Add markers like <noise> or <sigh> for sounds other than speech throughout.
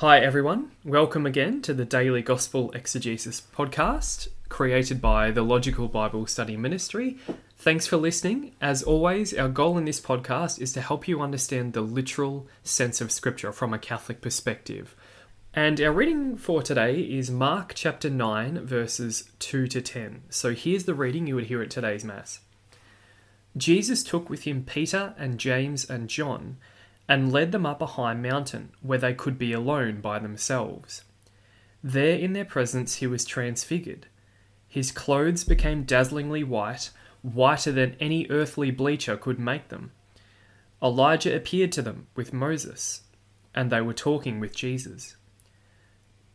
Hi, everyone. Welcome again to the Daily Gospel Exegesis podcast, created by the Logical Bible Study Ministry. Thanks for listening. As always, our goal in this podcast is to help you understand the literal sense of Scripture from a Catholic perspective. And our reading for today is Mark chapter 9, verses 2 to 10. So here's the reading you would hear at today's Mass. Jesus took with him Peter and James and John and led them up a high mountain where they could be alone by themselves. There in their presence he was transfigured. His clothes became dazzlingly white, whiter than any earthly bleacher could make them. Elijah appeared to them with Moses, and they were talking with Jesus.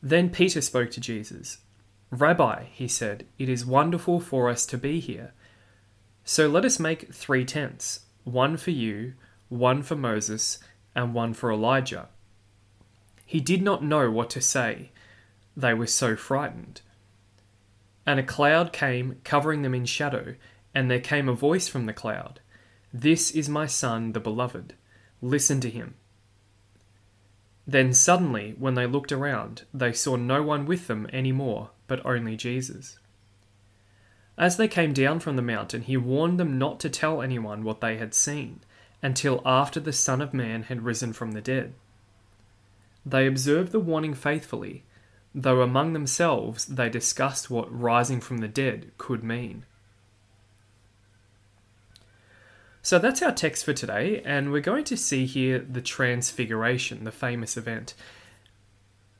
Then Peter spoke to Jesus. Rabbi, he said, it is wonderful for us to be here. So let us make three tents one for you, one for Moses, and one for Elijah. He did not know what to say. They were so frightened. And a cloud came, covering them in shadow, and there came a voice from the cloud This is my Son, the Beloved. Listen to him. Then suddenly, when they looked around, they saw no one with them any more, but only Jesus. As they came down from the mountain, he warned them not to tell anyone what they had seen, until after the Son of Man had risen from the dead. They observed the warning faithfully, though among themselves they discussed what rising from the dead could mean. So that's our text for today, and we're going to see here the Transfiguration, the famous event.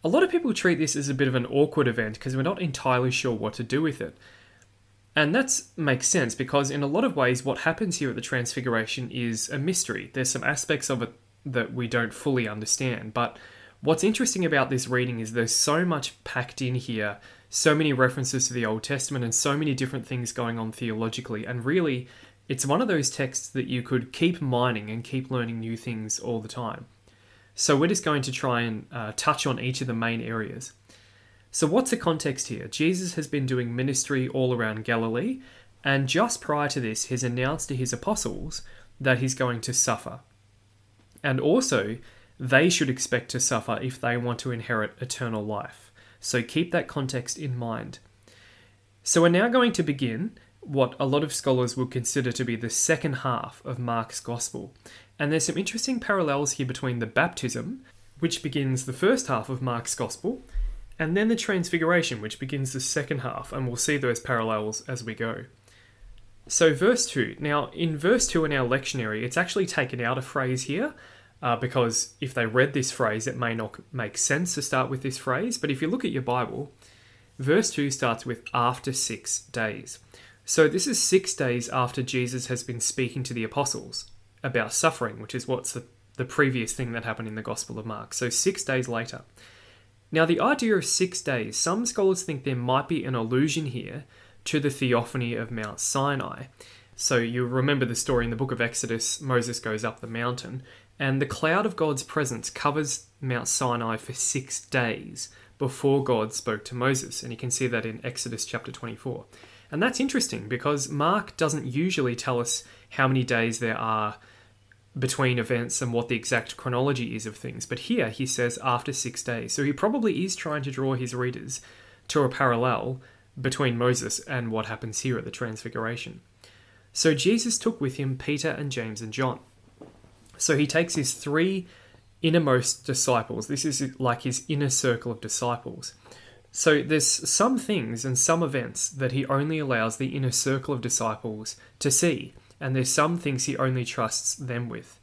A lot of people treat this as a bit of an awkward event because we're not entirely sure what to do with it. And that makes sense because, in a lot of ways, what happens here at the Transfiguration is a mystery. There's some aspects of it that we don't fully understand. But what's interesting about this reading is there's so much packed in here, so many references to the Old Testament, and so many different things going on theologically. And really, it's one of those texts that you could keep mining and keep learning new things all the time. So we're just going to try and uh, touch on each of the main areas. So, what's the context here? Jesus has been doing ministry all around Galilee, and just prior to this, he's announced to his apostles that he's going to suffer. And also, they should expect to suffer if they want to inherit eternal life. So, keep that context in mind. So, we're now going to begin what a lot of scholars would consider to be the second half of Mark's Gospel. And there's some interesting parallels here between the baptism, which begins the first half of Mark's Gospel, and then the Transfiguration, which begins the second half, and we'll see those parallels as we go. So, verse 2. Now, in verse 2 in our lectionary, it's actually taken out a phrase here, uh, because if they read this phrase, it may not make sense to start with this phrase. But if you look at your Bible, verse 2 starts with after six days. So, this is six days after Jesus has been speaking to the apostles about suffering, which is what's the, the previous thing that happened in the Gospel of Mark. So, six days later. Now, the idea of six days, some scholars think there might be an allusion here to the theophany of Mount Sinai. So, you remember the story in the book of Exodus Moses goes up the mountain, and the cloud of God's presence covers Mount Sinai for six days before God spoke to Moses. And you can see that in Exodus chapter 24. And that's interesting because Mark doesn't usually tell us how many days there are between events and what the exact chronology is of things. But here he says after six days. So he probably is trying to draw his readers to a parallel between Moses and what happens here at the Transfiguration. So Jesus took with him Peter and James and John. So he takes his three innermost disciples. This is like his inner circle of disciples. So there's some things and some events that he only allows the inner circle of disciples to see, and there's some things he only trusts them with.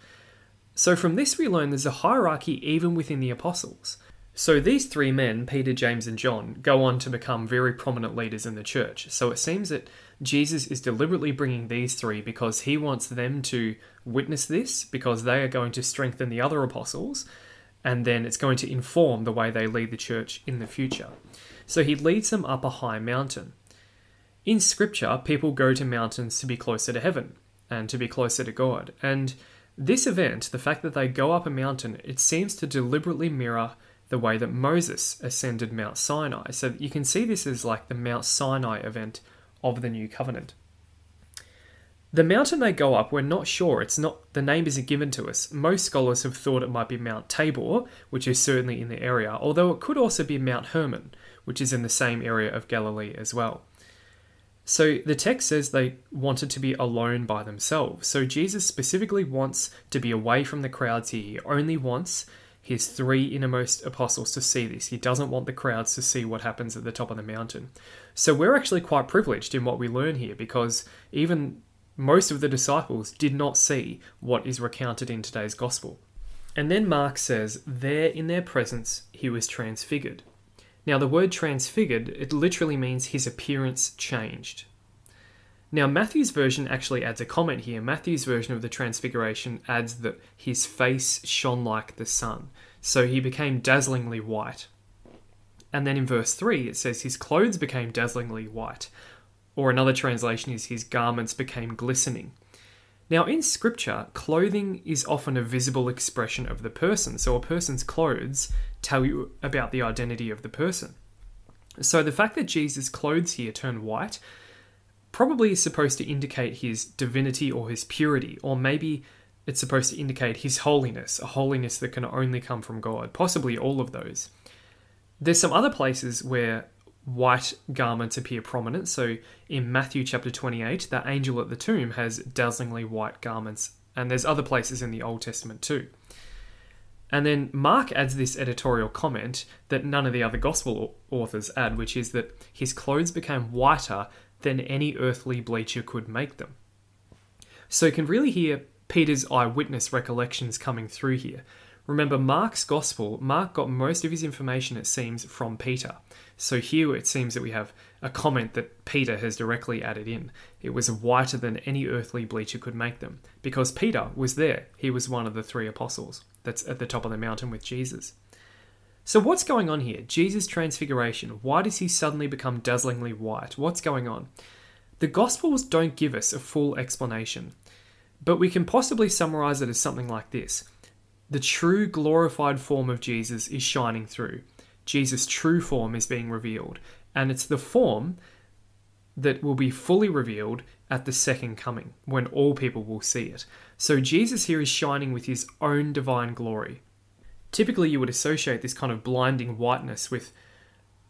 So from this we learn there's a hierarchy even within the apostles. So these three men, Peter, James, and John, go on to become very prominent leaders in the church. So it seems that Jesus is deliberately bringing these three because he wants them to witness this, because they are going to strengthen the other apostles, and then it's going to inform the way they lead the church in the future. So he leads them up a high mountain. In scripture, people go to mountains to be closer to heaven and to be closer to God. And this event, the fact that they go up a mountain, it seems to deliberately mirror the way that Moses ascended Mount Sinai. So you can see this as like the Mount Sinai event of the new covenant. The mountain they go up, we're not sure. It's not the name isn't given to us. Most scholars have thought it might be Mount Tabor, which is certainly in the area, although it could also be Mount Hermon, which is in the same area of Galilee as well. So the text says they wanted to be alone by themselves. So Jesus specifically wants to be away from the crowds here. He only wants his three innermost apostles to see this. He doesn't want the crowds to see what happens at the top of the mountain. So we're actually quite privileged in what we learn here because even most of the disciples did not see what is recounted in today's gospel. And then Mark says, There in their presence he was transfigured. Now, the word transfigured, it literally means his appearance changed. Now, Matthew's version actually adds a comment here. Matthew's version of the transfiguration adds that his face shone like the sun, so he became dazzlingly white. And then in verse 3, it says his clothes became dazzlingly white, or another translation is his garments became glistening. Now, in scripture, clothing is often a visible expression of the person, so a person's clothes tell you about the identity of the person. So the fact that Jesus' clothes here turn white probably is supposed to indicate his divinity or his purity, or maybe it's supposed to indicate his holiness, a holiness that can only come from God, possibly all of those. There's some other places where white garments appear prominent. So in Matthew chapter 28, the angel at the tomb has dazzlingly white garments, and there's other places in the Old Testament too. And then Mark adds this editorial comment that none of the other gospel authors add, which is that his clothes became whiter than any earthly bleacher could make them. So you can really hear Peter's eyewitness recollections coming through here. Remember, Mark's gospel, Mark got most of his information, it seems, from Peter. So here it seems that we have a comment that Peter has directly added in. It was whiter than any earthly bleacher could make them, because Peter was there. He was one of the three apostles that's at the top of the mountain with Jesus. So, what's going on here? Jesus' transfiguration. Why does he suddenly become dazzlingly white? What's going on? The Gospels don't give us a full explanation, but we can possibly summarize it as something like this The true glorified form of Jesus is shining through. Jesus' true form is being revealed, and it's the form that will be fully revealed at the second coming, when all people will see it. So Jesus here is shining with his own divine glory. Typically, you would associate this kind of blinding whiteness with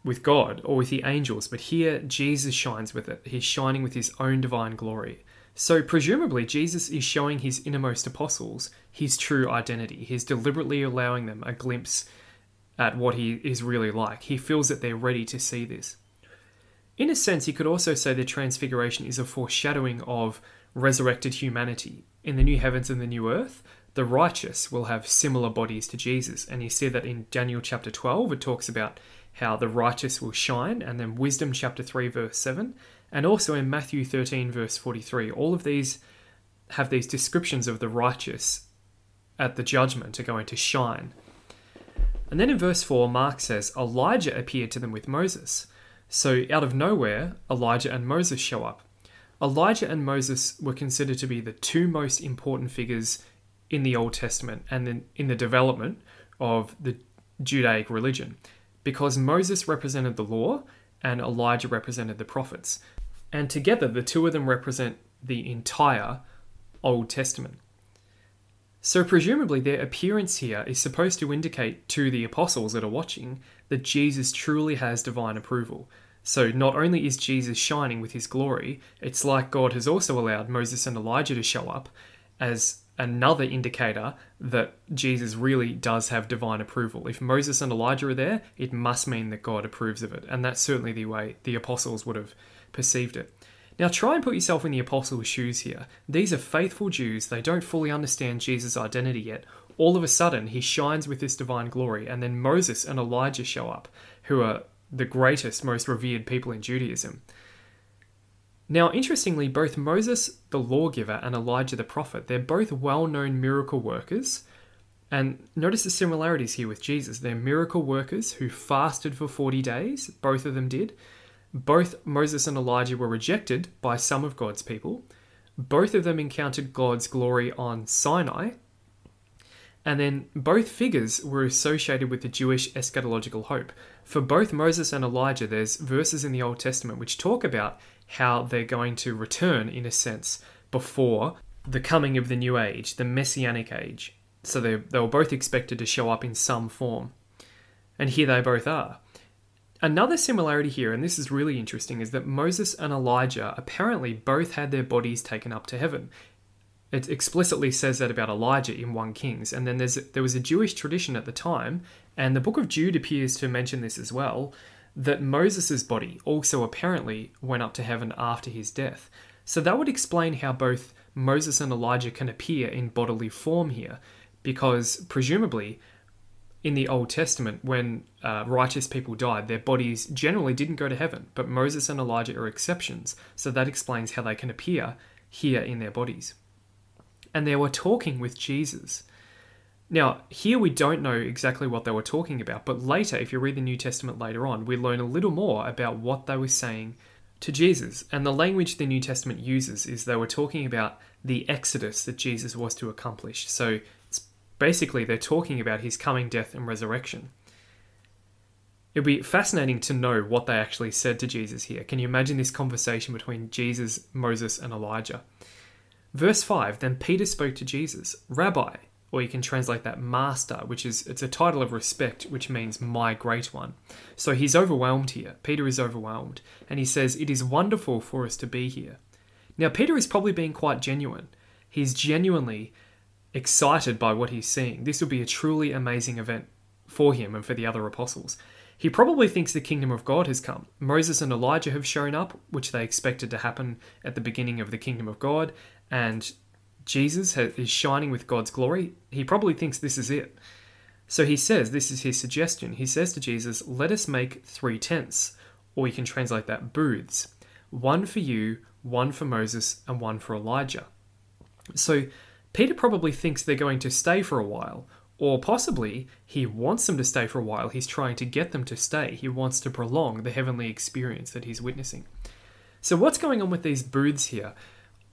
with God or with the angels, but here Jesus shines with it. He's shining with his own divine glory. So, presumably, Jesus is showing his innermost apostles his true identity. He's deliberately allowing them a glimpse at what he is really like. He feels that they're ready to see this. In a sense, you could also say the transfiguration is a foreshadowing of resurrected humanity. In the new heavens and the new earth, the righteous will have similar bodies to Jesus. And you see that in Daniel chapter 12, it talks about how the righteous will shine, and then Wisdom chapter 3, verse 7, and also in Matthew 13, verse 43. All of these have these descriptions of the righteous at the judgment are going to shine. And then in verse 4, Mark says, Elijah appeared to them with Moses. So out of nowhere, Elijah and Moses show up. Elijah and Moses were considered to be the two most important figures in the Old Testament and in, in the development of the Judaic religion because Moses represented the law and Elijah represented the prophets. And together, the two of them represent the entire Old Testament. So, presumably, their appearance here is supposed to indicate to the apostles that are watching that Jesus truly has divine approval. So, not only is Jesus shining with his glory, it's like God has also allowed Moses and Elijah to show up as another indicator that Jesus really does have divine approval. If Moses and Elijah are there, it must mean that God approves of it. And that's certainly the way the apostles would have perceived it. Now, try and put yourself in the apostles' shoes here. These are faithful Jews. They don't fully understand Jesus' identity yet. All of a sudden, he shines with this divine glory, and then Moses and Elijah show up, who are the greatest, most revered people in Judaism. Now, interestingly, both Moses the lawgiver and Elijah the prophet, they're both well known miracle workers. And notice the similarities here with Jesus. They're miracle workers who fasted for 40 days, both of them did. Both Moses and Elijah were rejected by some of God's people. Both of them encountered God's glory on Sinai. And then both figures were associated with the Jewish eschatological hope. For both Moses and Elijah, there's verses in the Old Testament which talk about how they're going to return, in a sense, before the coming of the new age, the messianic age. So they, they were both expected to show up in some form. And here they both are. Another similarity here, and this is really interesting, is that Moses and Elijah apparently both had their bodies taken up to heaven. It explicitly says that about Elijah in 1 Kings, and then there was a Jewish tradition at the time, and the book of Jude appears to mention this as well, that Moses' body also apparently went up to heaven after his death. So that would explain how both Moses and Elijah can appear in bodily form here, because presumably in the Old Testament, when uh, righteous people died, their bodies generally didn't go to heaven, but Moses and Elijah are exceptions, so that explains how they can appear here in their bodies. And they were talking with Jesus. Now, here we don't know exactly what they were talking about, but later, if you read the New Testament later on, we learn a little more about what they were saying to Jesus. And the language the New Testament uses is they were talking about the exodus that Jesus was to accomplish. So basically they're talking about his coming death and resurrection. It'd be fascinating to know what they actually said to Jesus here. Can you imagine this conversation between Jesus, Moses, and Elijah? Verse 5 Then Peter spoke to Jesus, Rabbi, or you can translate that master, which is it's a title of respect, which means my great one. So he's overwhelmed here. Peter is overwhelmed, and he says, "It is wonderful for us to be here." Now Peter is probably being quite genuine. He's genuinely excited by what he's seeing. This will be a truly amazing event for him and for the other apostles. He probably thinks the kingdom of God has come. Moses and Elijah have shown up, which they expected to happen at the beginning of the kingdom of God, and Jesus is shining with God's glory, he probably thinks this is it. So he says, this is his suggestion. He says to Jesus, Let us make three tents, or you can translate that booths one for you, one for Moses, and one for Elijah. So Peter probably thinks they're going to stay for a while, or possibly he wants them to stay for a while. He's trying to get them to stay. He wants to prolong the heavenly experience that he's witnessing. So, what's going on with these booths here?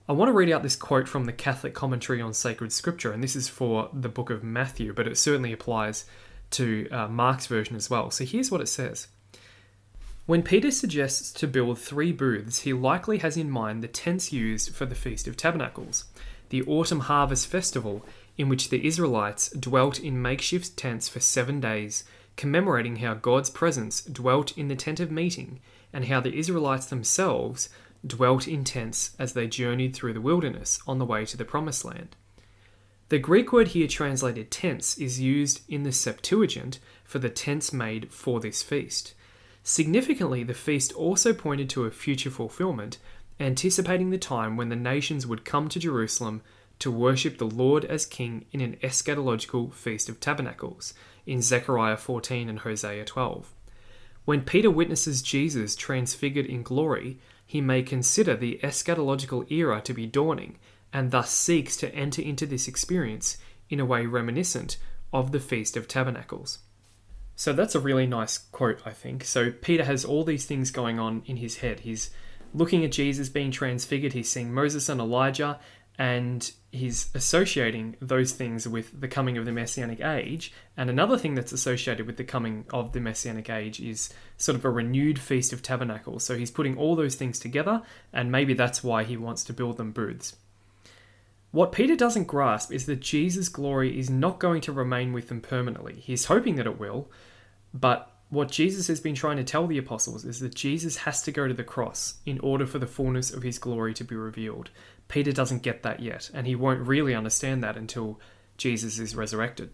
I want to read out this quote from the Catholic Commentary on Sacred Scripture, and this is for the book of Matthew, but it certainly applies to uh, Mark's version as well. So here's what it says When Peter suggests to build three booths, he likely has in mind the tents used for the Feast of Tabernacles, the autumn harvest festival in which the Israelites dwelt in makeshift tents for seven days, commemorating how God's presence dwelt in the tent of meeting and how the Israelites themselves dwelt in tents as they journeyed through the wilderness on the way to the Promised Land. The Greek word here translated tents is used in the Septuagint for the tents made for this feast. Significantly, the feast also pointed to a future fulfillment, anticipating the time when the nations would come to Jerusalem to worship the Lord as King in an eschatological Feast of Tabernacles in Zechariah 14 and Hosea 12. When Peter witnesses Jesus transfigured in glory, he may consider the eschatological era to be dawning and thus seeks to enter into this experience in a way reminiscent of the Feast of Tabernacles. So that's a really nice quote, I think. So Peter has all these things going on in his head. He's looking at Jesus being transfigured, he's seeing Moses and Elijah, and he's associating those things with the coming of the Messianic age. And another thing that's associated with the coming of the Messianic age is sort of a renewed Feast of Tabernacles. So he's putting all those things together, and maybe that's why he wants to build them booths. What Peter doesn't grasp is that Jesus' glory is not going to remain with them permanently. He's hoping that it will, but what Jesus has been trying to tell the apostles is that Jesus has to go to the cross in order for the fullness of his glory to be revealed. Peter doesn't get that yet, and he won't really understand that until Jesus is resurrected.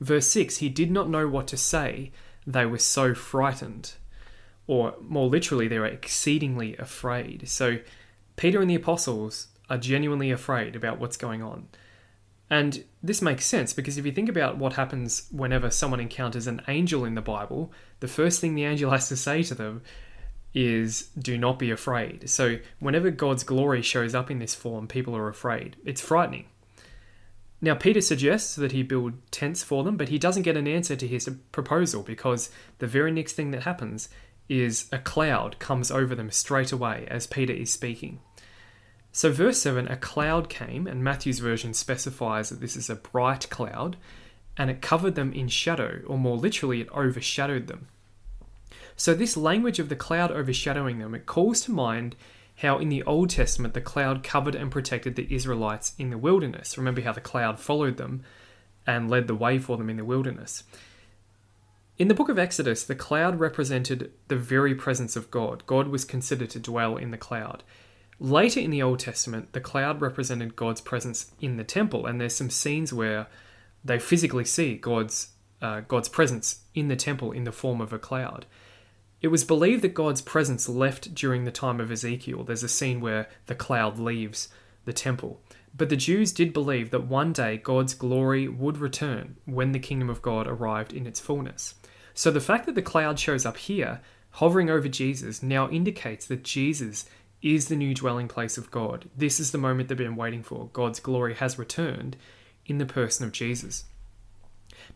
Verse 6 He did not know what to say, they were so frightened. Or more literally, they were exceedingly afraid. So Peter and the apostles are genuinely afraid about what's going on. And this makes sense because if you think about what happens whenever someone encounters an angel in the Bible, the first thing the angel <laughs> has to say to them is do not be afraid. So whenever God's glory shows up in this form, people are afraid. It's frightening. Now, Peter suggests that he build tents for them, but he doesn't get an answer to his proposal because the very next thing that happens is a cloud comes over them straight away as Peter is speaking. So, verse 7 a cloud came, and Matthew's version specifies that this is a bright cloud, and it covered them in shadow, or more literally, it overshadowed them. So, this language of the cloud overshadowing them, it calls to mind how in the Old Testament the cloud covered and protected the Israelites in the wilderness. Remember how the cloud followed them and led the way for them in the wilderness. In the book of Exodus, the cloud represented the very presence of God. God was considered to dwell in the cloud. Later in the Old Testament, the cloud represented God's presence in the temple, and there's some scenes where they physically see God's uh, God's presence in the temple in the form of a cloud. It was believed that God's presence left during the time of Ezekiel. There's a scene where the cloud leaves the temple. But the Jews did believe that one day God's glory would return when the kingdom of God arrived in its fullness. So the fact that the cloud shows up here, hovering over Jesus, now indicates that Jesus is the new dwelling place of God. This is the moment they've been waiting for. God's glory has returned in the person of Jesus.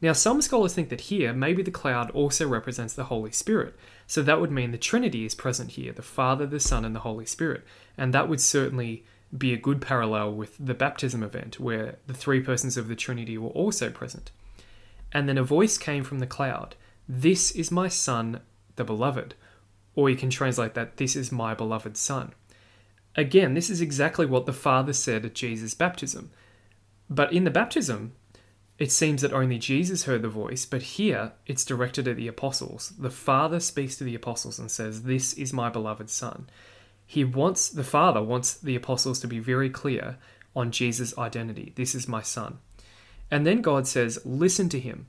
Now, some scholars think that here, maybe the cloud also represents the Holy Spirit. So that would mean the Trinity is present here the Father, the Son, and the Holy Spirit. And that would certainly be a good parallel with the baptism event, where the three persons of the Trinity were also present. And then a voice came from the cloud This is my Son, the Beloved. Or you can translate that, This is my beloved Son. Again, this is exactly what the Father said at Jesus' baptism. But in the baptism, it seems that only Jesus heard the voice, but here it's directed at the apostles. The Father speaks to the apostles and says, This is my beloved Son. He wants, the Father wants the apostles to be very clear on Jesus' identity. This is my Son. And then God says, Listen to him.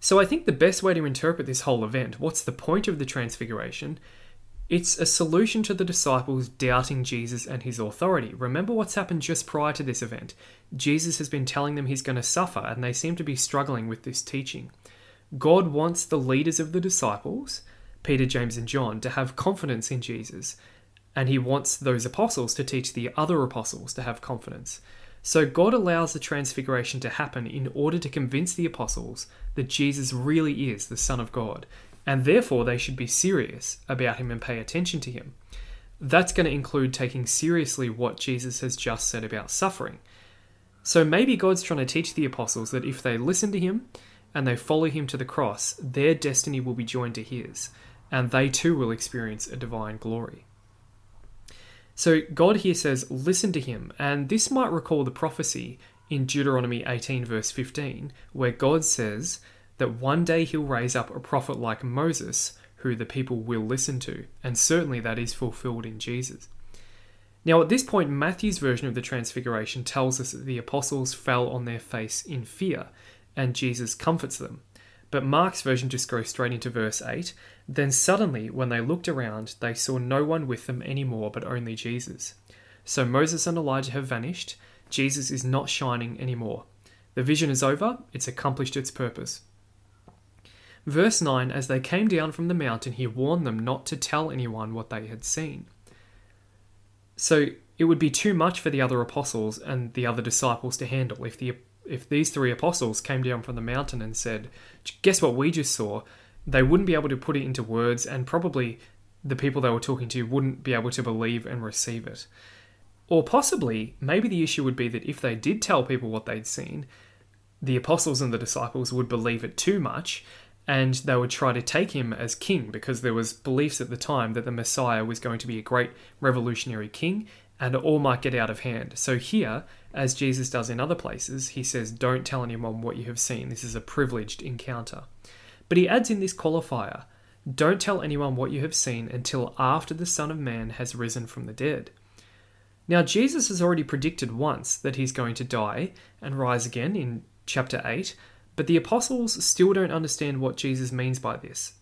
So I think the best way to interpret this whole event, what's the point of the transfiguration, it's a solution to the disciples doubting Jesus and his authority. Remember what's happened just prior to this event. Jesus has been telling them he's going to suffer, and they seem to be struggling with this teaching. God wants the leaders of the disciples, Peter, James, and John, to have confidence in Jesus, and he wants those apostles to teach the other apostles to have confidence. So God allows the transfiguration to happen in order to convince the apostles that Jesus really is the Son of God, and therefore they should be serious about him and pay attention to him. That's going to include taking seriously what Jesus has just said about suffering. So maybe God's trying to teach the apostles that if they listen to him and they follow him to the cross, their destiny will be joined to his, and they too will experience a divine glory. So God here says, Listen to him, and this might recall the prophecy in Deuteronomy 18, verse 15, where God says, that one day he'll raise up a prophet like Moses who the people will listen to, and certainly that is fulfilled in Jesus. Now, at this point, Matthew's version of the Transfiguration tells us that the apostles fell on their face in fear, and Jesus comforts them. But Mark's version just goes straight into verse 8. Then suddenly, when they looked around, they saw no one with them anymore but only Jesus. So Moses and Elijah have vanished. Jesus is not shining anymore. The vision is over, it's accomplished its purpose. Verse 9 As they came down from the mountain, he warned them not to tell anyone what they had seen. So it would be too much for the other apostles and the other disciples to handle if the if these three apostles came down from the mountain and said, "Guess what we just saw?" They wouldn't be able to put it into words, and probably the people they were talking to wouldn't be able to believe and receive it. Or possibly, maybe the issue would be that if they did tell people what they'd seen, the apostles and the disciples would believe it too much, and they would try to take him as king because there was beliefs at the time that the Messiah was going to be a great revolutionary king and it all might get out of hand. So here, as Jesus does in other places, he says, Don't tell anyone what you have seen. This is a privileged encounter. But he adds in this qualifier Don't tell anyone what you have seen until after the Son of Man has risen from the dead. Now, Jesus has already predicted once that he's going to die and rise again in chapter 8, but the apostles still don't understand what Jesus means by this.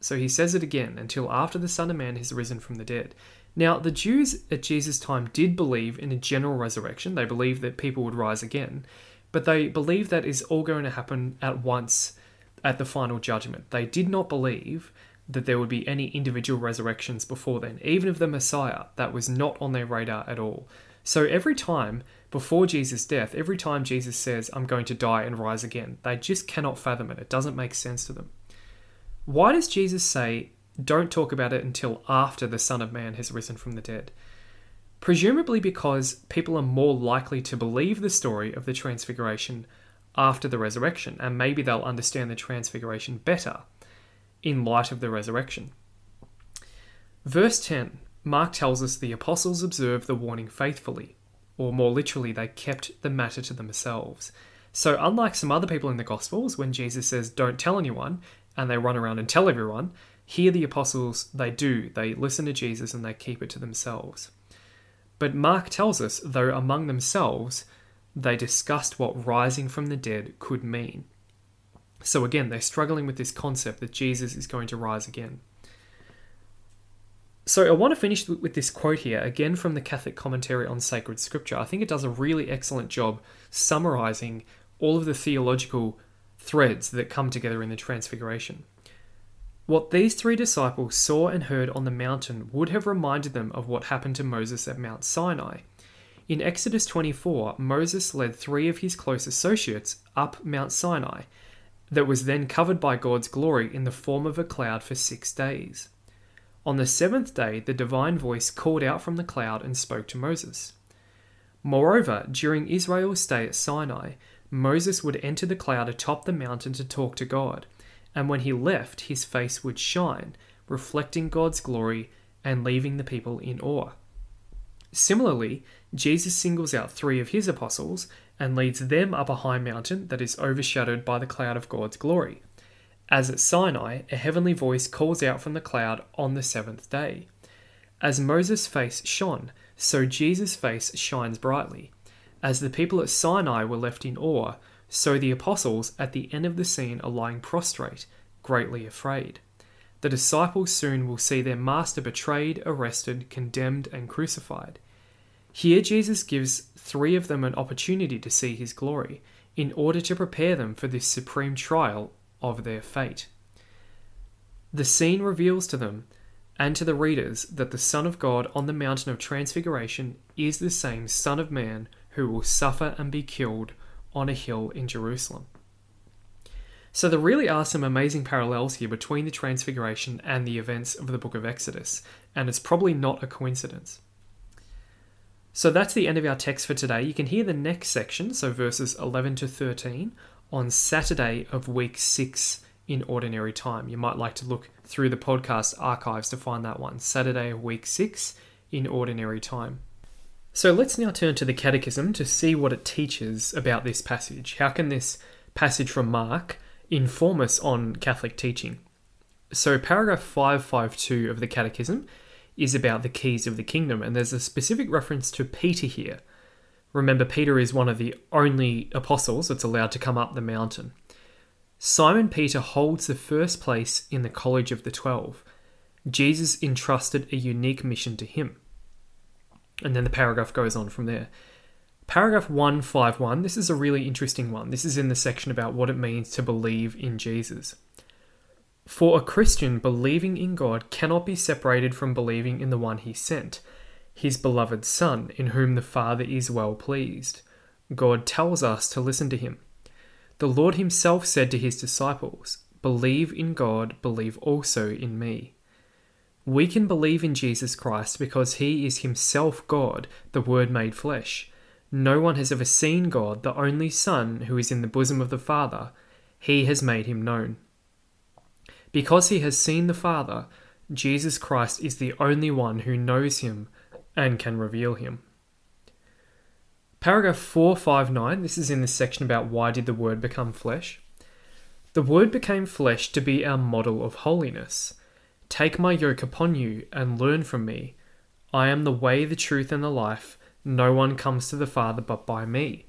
So he says it again until after the Son of Man has risen from the dead. Now, the Jews at Jesus' time did believe in a general resurrection. They believed that people would rise again, but they believed that is all going to happen at once at the final judgment. They did not believe that there would be any individual resurrections before then. Even of the Messiah, that was not on their radar at all. So every time before Jesus' death, every time Jesus says, I'm going to die and rise again, they just cannot fathom it. It doesn't make sense to them. Why does Jesus say, don't talk about it until after the Son of Man has risen from the dead? Presumably because people are more likely to believe the story of the Transfiguration after the resurrection, and maybe they'll understand the Transfiguration better in light of the resurrection. Verse 10 Mark tells us the apostles observed the warning faithfully, or more literally, they kept the matter to themselves. So, unlike some other people in the Gospels, when Jesus says, Don't tell anyone, and they run around and tell everyone, here the apostles, they do. They listen to Jesus and they keep it to themselves. But Mark tells us, though among themselves, they discussed what rising from the dead could mean. So again, they're struggling with this concept that Jesus is going to rise again. So I want to finish with this quote here, again from the Catholic Commentary on Sacred Scripture. I think it does a really excellent job summarizing all of the theological threads that come together in the Transfiguration. What these three disciples saw and heard on the mountain would have reminded them of what happened to Moses at Mount Sinai. In Exodus 24, Moses led three of his close associates up Mount Sinai, that was then covered by God's glory in the form of a cloud for six days. On the seventh day, the divine voice called out from the cloud and spoke to Moses. Moreover, during Israel's stay at Sinai, Moses would enter the cloud atop the mountain to talk to God and when he left, his face would shine, reflecting God's glory and leaving the people in awe. Similarly, Jesus singles out three of his apostles and leads them up a high mountain that is overshadowed by the cloud of God's glory. As at Sinai, a heavenly voice calls out from the cloud on the seventh day. As Moses' face shone, so Jesus' face shines brightly. As the people at Sinai were left in awe, so the apostles at the end of the scene are lying prostrate, greatly afraid. The disciples soon will see their master betrayed, arrested, condemned, and crucified. Here, Jesus gives three of them an opportunity to see his glory, in order to prepare them for this supreme trial of their fate. The scene reveals to them and to the readers that the Son of God on the mountain of transfiguration is the same Son of Man who will suffer and be killed on a hill in Jerusalem. So there really are some amazing parallels here between the Transfiguration and the events of the book of Exodus, and it's probably not a coincidence. So that's the end of our text for today. You can hear the next section, so verses 11 to 13, on Saturday of week 6 in ordinary time. You might like to look through the podcast archives to find that one. Saturday of week 6 in ordinary time. So let's now turn to the Catechism to see what it teaches about this passage. How can this passage from Mark inform us on Catholic teaching? So, paragraph 552 of the Catechism is about the keys of the kingdom, and there's a specific reference to Peter here. Remember, Peter is one of the only apostles that's allowed to come up the mountain. Simon Peter holds the first place in the College of the Twelve. Jesus entrusted a unique mission to him. And then the paragraph goes on from there. Paragraph 151, this is a really interesting one. This is in the section about what it means to believe in Jesus. For a Christian, believing in God cannot be separated from believing in the one he sent, his beloved Son, in whom the Father is well pleased. God tells us to listen to him. The Lord himself said to his disciples, Believe in God, believe also in me. We can believe in Jesus Christ because he is himself God, the Word made flesh. No one has ever seen God, the only Son, who is in the bosom of the Father. He has made him known. Because he has seen the Father, Jesus Christ is the only one who knows him and can reveal him. Paragraph 459, this is in the section about why did the Word become flesh. The Word became flesh to be our model of holiness. Take my yoke upon you and learn from me. I am the way, the truth, and the life. No one comes to the Father but by me.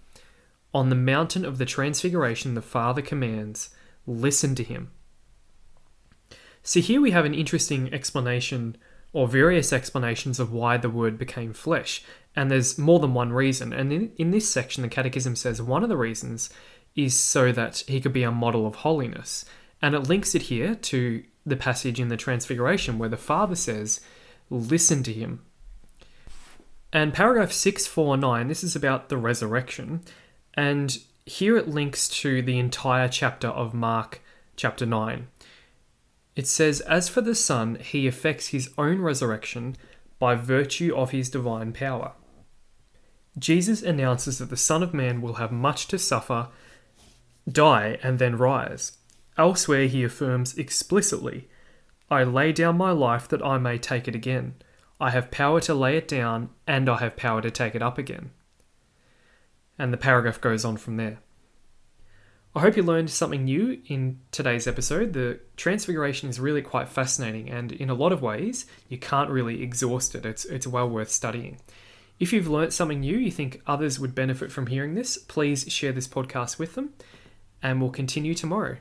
On the mountain of the Transfiguration, the Father commands, Listen to him. So here we have an interesting explanation, or various explanations, of why the Word became flesh. And there's more than one reason. And in, in this section, the Catechism says one of the reasons is so that he could be a model of holiness. And it links it here to the passage in the Transfiguration where the Father says, Listen to him. And paragraph 649, this is about the resurrection. And here it links to the entire chapter of Mark chapter 9. It says, As for the Son, he effects his own resurrection by virtue of his divine power. Jesus announces that the Son of Man will have much to suffer, die, and then rise. Elsewhere, he affirms explicitly, I lay down my life that I may take it again. I have power to lay it down, and I have power to take it up again. And the paragraph goes on from there. I hope you learned something new in today's episode. The Transfiguration is really quite fascinating, and in a lot of ways, you can't really exhaust it. It's, it's well worth studying. If you've learnt something new, you think others would benefit from hearing this, please share this podcast with them, and we'll continue tomorrow.